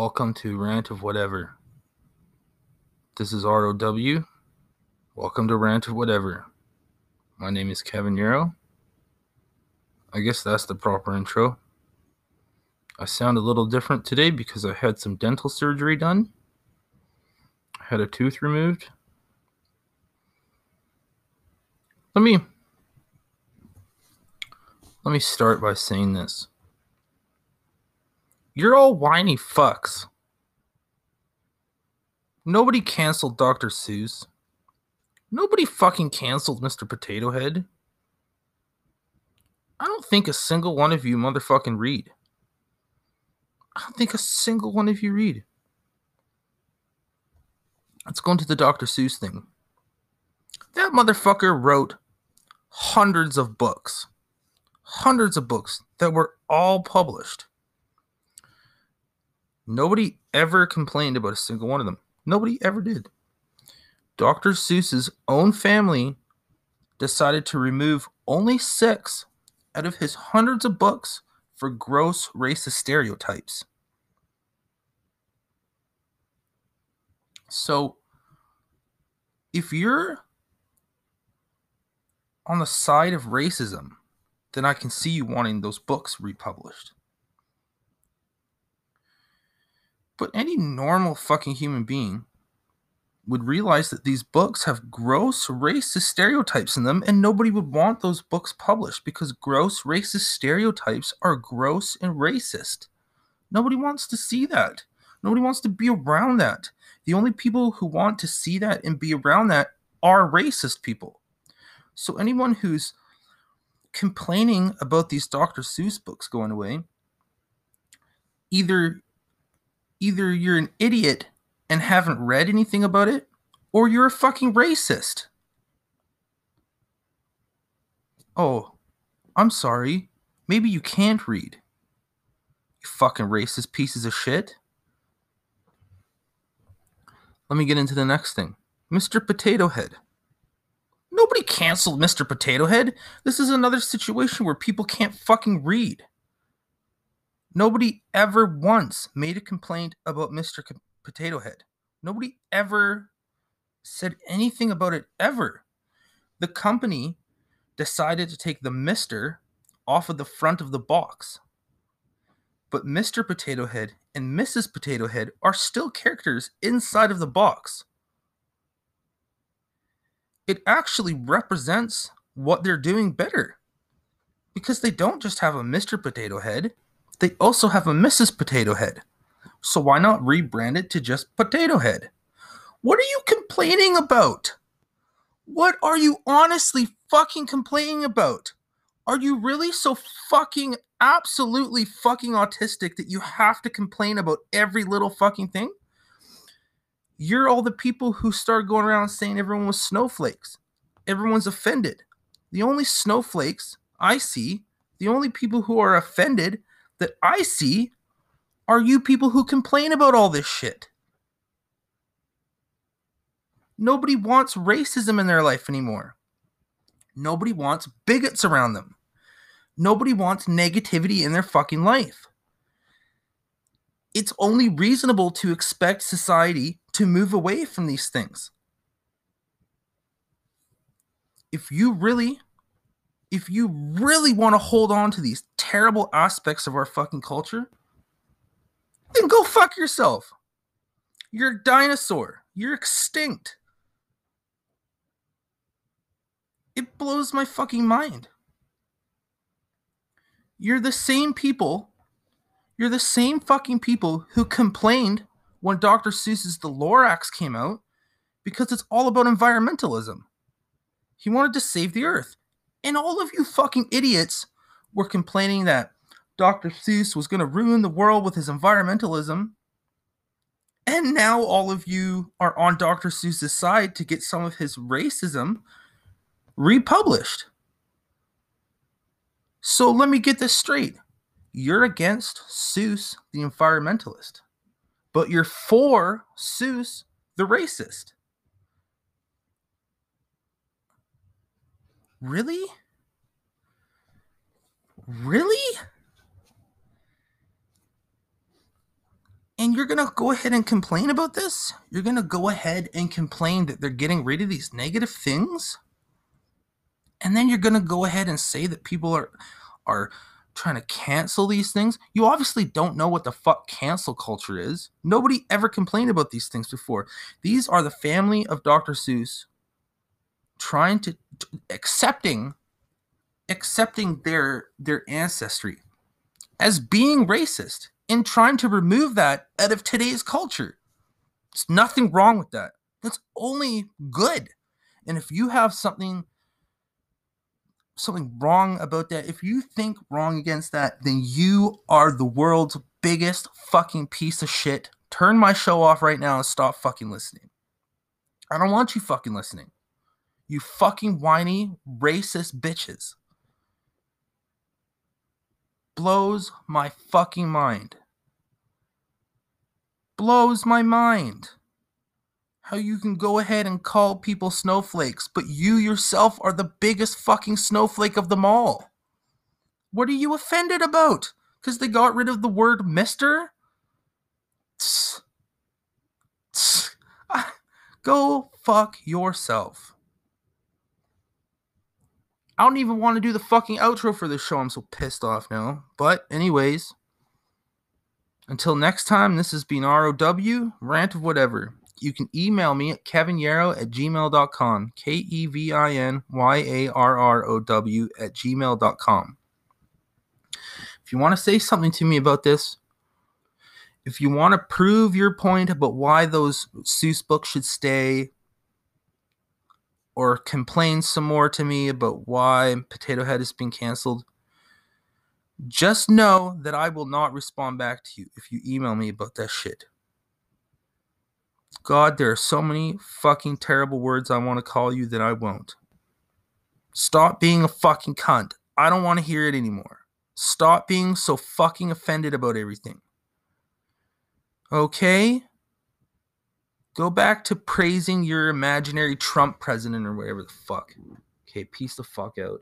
Welcome to Rant of Whatever. This is ROW. Welcome to Rant of Whatever. My name is Kevin Yarrow. I guess that's the proper intro. I sound a little different today because I had some dental surgery done. I had a tooth removed. Let me let me start by saying this. You're all whiny fucks. Nobody canceled Dr. Seuss. Nobody fucking canceled Mr. Potato Head. I don't think a single one of you motherfucking read. I don't think a single one of you read. Let's go into the Dr. Seuss thing. That motherfucker wrote hundreds of books. Hundreds of books that were all published. Nobody ever complained about a single one of them. Nobody ever did. Dr. Seuss's own family decided to remove only six out of his hundreds of books for gross racist stereotypes. So, if you're on the side of racism, then I can see you wanting those books republished. But any normal fucking human being would realize that these books have gross racist stereotypes in them, and nobody would want those books published because gross racist stereotypes are gross and racist. Nobody wants to see that. Nobody wants to be around that. The only people who want to see that and be around that are racist people. So anyone who's complaining about these Dr. Seuss books going away, either either you're an idiot and haven't read anything about it, or you're a fucking racist. Oh, I'm sorry. Maybe you can't read. You fucking racist pieces of shit. Let me get into the next thing. Mr. Potato Head. Nobody canceled Mr. Potato Head. This is another situation where people can't fucking read. Nobody ever once made a complaint about Mr. Potato Head. Nobody ever said anything about it ever. The company decided to take the Mr. off of the front of the box. But Mr. Potato Head and Mrs. Potato Head are still characters inside of the box. It actually represents what they're doing better because they don't just have a Mr. Potato Head they also have a Mrs. Potato Head. So why not rebrand it to just Potato Head? What are you complaining about? What are you honestly fucking complaining about? Are you really so fucking absolutely fucking autistic that you have to complain about every little fucking thing? You're all the people who start going around saying everyone was snowflakes. Everyone's offended. The only snowflakes I see, the only people who are offended that I see are you people who complain about all this shit. Nobody wants racism in their life anymore. Nobody wants bigots around them. Nobody wants negativity in their fucking life. It's only reasonable to expect society to move away from these things. If you really if you really want to hold on to these terrible aspects of our fucking culture, then go fuck yourself. You're a dinosaur. You're extinct. It blows my fucking mind. You're the same people. You're the same fucking people who complained when Dr. Seuss's The Lorax came out because it's all about environmentalism. He wanted to save the earth. And all of you fucking idiots were complaining that Dr. Seuss was going to ruin the world with his environmentalism. And now all of you are on Dr. Seuss's side to get some of his racism republished. So let me get this straight. You're against Seuss, the environmentalist, but you're for Seuss, the racist. Really? Really? And you're going to go ahead and complain about this? You're going to go ahead and complain that they're getting rid of these negative things? And then you're going to go ahead and say that people are are trying to cancel these things. You obviously don't know what the fuck cancel culture is. Nobody ever complained about these things before. These are the family of Dr. Seuss trying to accepting accepting their their ancestry as being racist and trying to remove that out of today's culture. There's nothing wrong with that. That's only good. And if you have something something wrong about that, if you think wrong against that, then you are the world's biggest fucking piece of shit. Turn my show off right now and stop fucking listening. I don't want you fucking listening. You fucking whiny, racist bitches. Blows my fucking mind. Blows my mind how you can go ahead and call people snowflakes, but you yourself are the biggest fucking snowflake of them all. What are you offended about? Because they got rid of the word mister? Tss. Tss. Go fuck yourself. I don't even want to do the fucking outro for this show. I'm so pissed off now. But, anyways, until next time, this has been ROW, Rant of Whatever you can email me at kevinyarrow at gmail.com. K E V I N Y A R R O W at gmail.com. If you want to say something to me about this, if you want to prove your point about why those Seuss books should stay, or complain some more to me about why Potato Head is being canceled, just know that I will not respond back to you if you email me about that shit. God, there are so many fucking terrible words I want to call you that I won't. Stop being a fucking cunt. I don't want to hear it anymore. Stop being so fucking offended about everything. Okay? Go back to praising your imaginary Trump president or whatever the fuck. Okay, peace the fuck out.